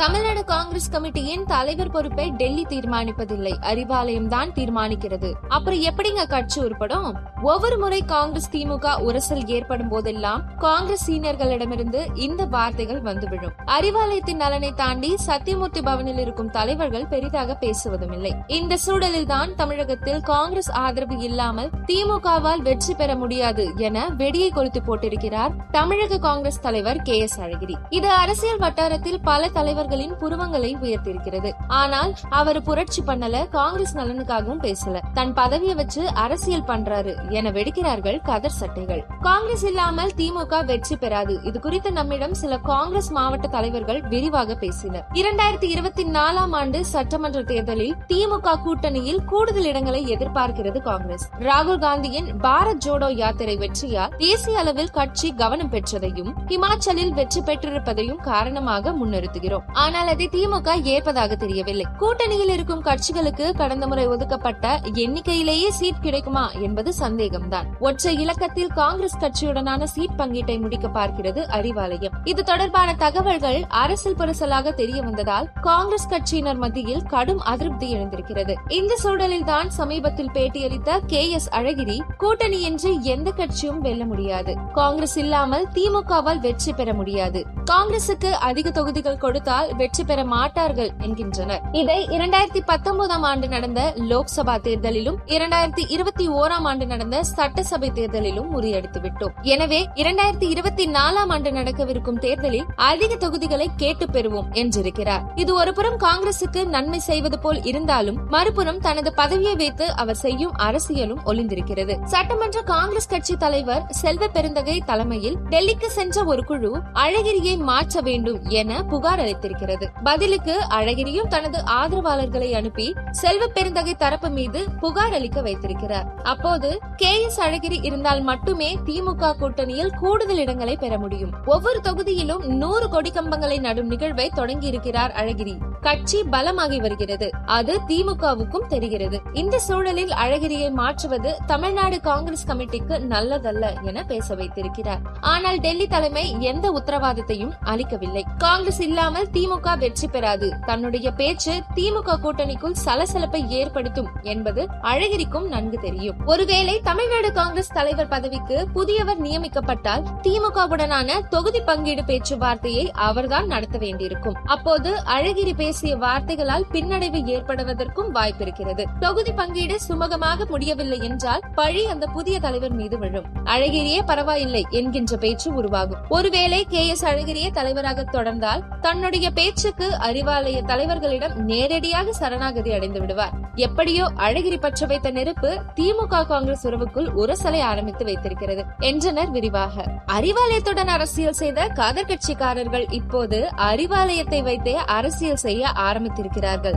Tamil Nadu Congress கமிட்டியின் தலைவர் பொறுப்பை டெல்லி தீர்மானிப்பதில்லை. அறிவாலயம் தான் தீர்மானிக்கிறது. அப்புறம் எப்படிங்க கட்சி உருப்படும்? ஒவ்வொரு முறை காங்கிரஸ் திமுக உரசல் ஏற்படும் போதெல்லாம் காங்கிரஸ் சீனியர்களிடமிருந்து இந்த வார்த்தைகள் வந்து விழும் அறிவாலயத்தின் நலனை தாண்டி சத்தியமூர்த்தி பவனில் இருக்கும் தலைவர்கள் பெரிதாக பேசுவதும் இல்லை இந்த சூழலில் தான் தமிழகத்தில் காங்கிரஸ் ஆதரவு இல்லாமல் திமுகவால் வெற்றி பெற முடியாது என வெடியை கொளுத்து போட்டிருக்கிறார் தமிழக காங்கிரஸ் தலைவர் கே எஸ் அழகிரி. இது அரசியல் வட்டாரத்தில் பல அவர்களின் புருவங்களை உயர்த்தியிருக்கிறது. ஆனால் அவர் புரட்சி பண்ணல காங்கிரஸ் நலனுக்காகவும் பேசல. தன் பதவியை வச்சு அரசியல் பண்றாரு என வெடிக்கிறார்கள் கதர் சட்டைகள். காங்கிரஸ் இல்லாமல் திமுக வெற்றி பெறாது. இது குறித்து நம்மிடம் சில காங்கிரஸ் மாவட்ட தலைவர்கள் விரிவாக பேசினர். இரண்டாயிரத்தி இருபத்தி நாலாம் ஆண்டு சட்டமன்ற தேர்தலில் திமுக கூட்டணியில் கூடுதல் இடங்களை எதிர்பார்க்கிறது காங்கிரஸ். ராகுல் காந்தியின் பாரத் ஜோடோ யாத்திரை வெற்றியால் தேசிய அளவில் கட்சி கவனம் பெற்றதையும் ஹிமாச்சலில் வெற்றி பெற்றிருப்பதையும் காரணமாக முன்னிறுத்துகிறோம். ஆனால் அதை திமுக ஏற்பதாக தெரியவில்லை. கூட்டணியில் இருக்கும் கட்சிகளுக்கு கடந்த முறை ஒதுக்கப்பட்ட எண்ணிக்கையிலேயே சீட் கிடைக்குமா என்பது சந்தேகம்தான். ஒற்றை இலக்கத்தில் காங்கிரஸ் கட்சியுடனான சீட் பங்கீட்டை முடிக்க பார்க்கிறது அறிவாலயம். இது தொடர்பான தகவல்கள் அரசியல் பரிசலாக தெரிய வந்ததால் காங்கிரஸ் கட்சியினர் மத்தியில் கடும் அதிருப்தி எழுந்திருக்கிறது. இந்த சூழலில் தான் சமீபத்தில் பேட்டியளித்த கே எஸ் அழகிரி கூட்டணியின்றி எந்த கட்சியும் வெல்ல முடியாது. காங்கிரஸ் இல்லாமல் திமுகவால் வெற்றி பெற முடியாது. காங்கிரசுக்கு அதிக தொகுதிகள் கொடுத்தால் வெற்றி பெற மாட்டார்கள் என்கின்றனர். இதை இரண்டாயிரத்தி பத்தொன்பதாம் ஆண்டு நடந்த லோக்சபா தேர்தலிலும் இரண்டாயிரத்தி இருபத்தி ஓராம் ஆண்டு நடந்த சட்டசபை தேர்தலிலும் முறியடித்துவிட்டோம். எனவே இரண்டாயிரத்தி இருபத்தி நாலாம் ஆண்டு நடக்கவிருக்கும் தேர்தலில் அதிக தொகுதிகளை கேட்டு பெறுவோம் என்றிருக்கிறார். இது ஒருபுறம் காங்கிரசுக்கு நன்மை செய்வது போல் இருந்தாலும் மறுபுறம் தனது பதவியை வைத்து அவர் செய்யும் அரசியலும் ஒளிந்திருக்கிறது. சட்டமன்ற காங்கிரஸ் கட்சி தலைவர் செல்வ பெருந்தகை தலைமையில் டெல்லிக்கு சென்ற ஒரு குழு அழகிரியை மாற்ற வேண்டும் என புகார் அளித்திருக்கிறது பதிலுக்கு அழகிரியும் தனது ஆதரவாளர்களை அனுப்பி செல்வ பெருந்தகை தரப்பு மீது புகார் அளிக்க வைத்திருக்கிறார். அப்போது கே எஸ் அழகிரி இருந்தால் மட்டுமே திமுக கூட்டணியில் கூடுதல் இடங்களை பெற முடியும். ஒவ்வொரு தொகுதியிலும் நூறு கொடி கம்பங்களை நடும் நிகழ்வை தொடங்கி இருக்கிறார் அழகிரி. கட்சி பலமாகி வருகிறது. அது திமுகவுக்கும் தெரிகிறது. இந்த சூழலில் அழகிரியை மாற்றுவது தமிழ்நாடு காங்கிரஸ் கமிட்டிக்கு நல்லதல்ல என பேச வைத்திருக்கிறார். ஆனால் டெல்லி தலைமை எந்த உத்தரவாதத்தையும் அளிக்கவில்லை. காங்கிரஸ் இல்லாமல் திமுக வெற்றி பெறாது. தன்னுடைய பேச்சு திமுக கூட்டணிக்குள் சலசலப்பை ஏற்படுத்தும் என்பது அழகிரிக்கும் நன்கு தெரியும். ஒருவேளை தமிழ்நாடு காங்கிரஸ் தலைவர் பதவிக்கு புதியவர் நியமிக்கப்பட்டால் திமுகவுடனான தொகுதி பங்கீடு பேச்சுவார்த்தையை அவர்தான் நடத்த வேண்டியிருக்கும். அப்போது அழகிரி பேசிய வார்த்தைகளால் பின்னடைவு ஏற்படுவதற்கும் வாய்ப்பிருக்கிறது தொகுதி பங்கீடு சுமூகமாக முடியவில்லை என்றால் பழி அந்த புதிய தலைவர் மீது விழும். அழகிரியே பரவாயில்லை என்கின்ற பேச்சு உருவாகும். ஒருவேளை கே. எஸ். அழகிரியே தலைவராக தொடர்ந்தால் தன்னுடைய பேச்சுக்கு அறிவாலய தலைவர்களிடம் நேரடியாக சரணாகதி அடைந்து விடுவார். எப்படியோ அழகிரி பற்ற வைத்த நெருப்பு திமுக காங்கிரஸ் உறவுக்குள் உரசலை ஆரம்பித்து வைத்திருக்கிறது. என்றனர் விரிவாக. அறிவாலயத்துடன் அரசியல் செய்த கதர் கட்சிக்காரர்கள் இப்போது அறிவாலயத்தை வைத்தே அரசியல் செய்ய செய்ய ஆரம்பித்திருக்கிறார்கள்.